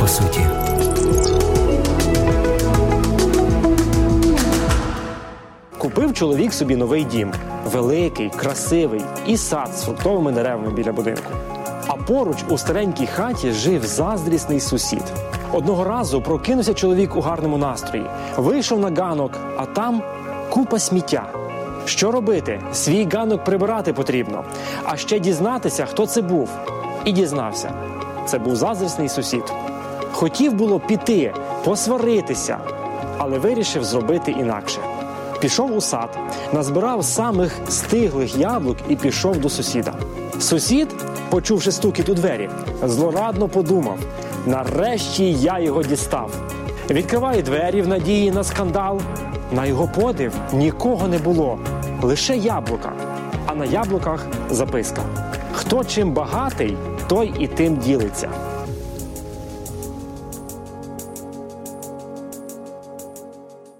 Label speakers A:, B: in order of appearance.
A: по суті.
B: Купив чоловік собі новий дім, великий, красивий, і сад з фруктовими деревами біля будинку. А поруч у старенькій хаті жив заздрісний сусід. Одного разу прокинувся чоловік у гарному настрої, вийшов на ганок, а там купа сміття. Що робити? Свій ганок прибирати потрібно, а ще дізнатися, хто це був. І дізнався. Це був заздрісний сусід. Хотів було піти, посваритися, але вирішив зробити інакше. Пішов у сад, назбирав самих стиглих яблук і пішов до сусіда. Сусід, почувши стукіт у двері, злорадно подумав: нарешті я його дістав. Відкриває двері в надії на скандал. На його подив нікого не було, лише яблука. А на яблуках записка: хто чим багатий, той і тим ділиться.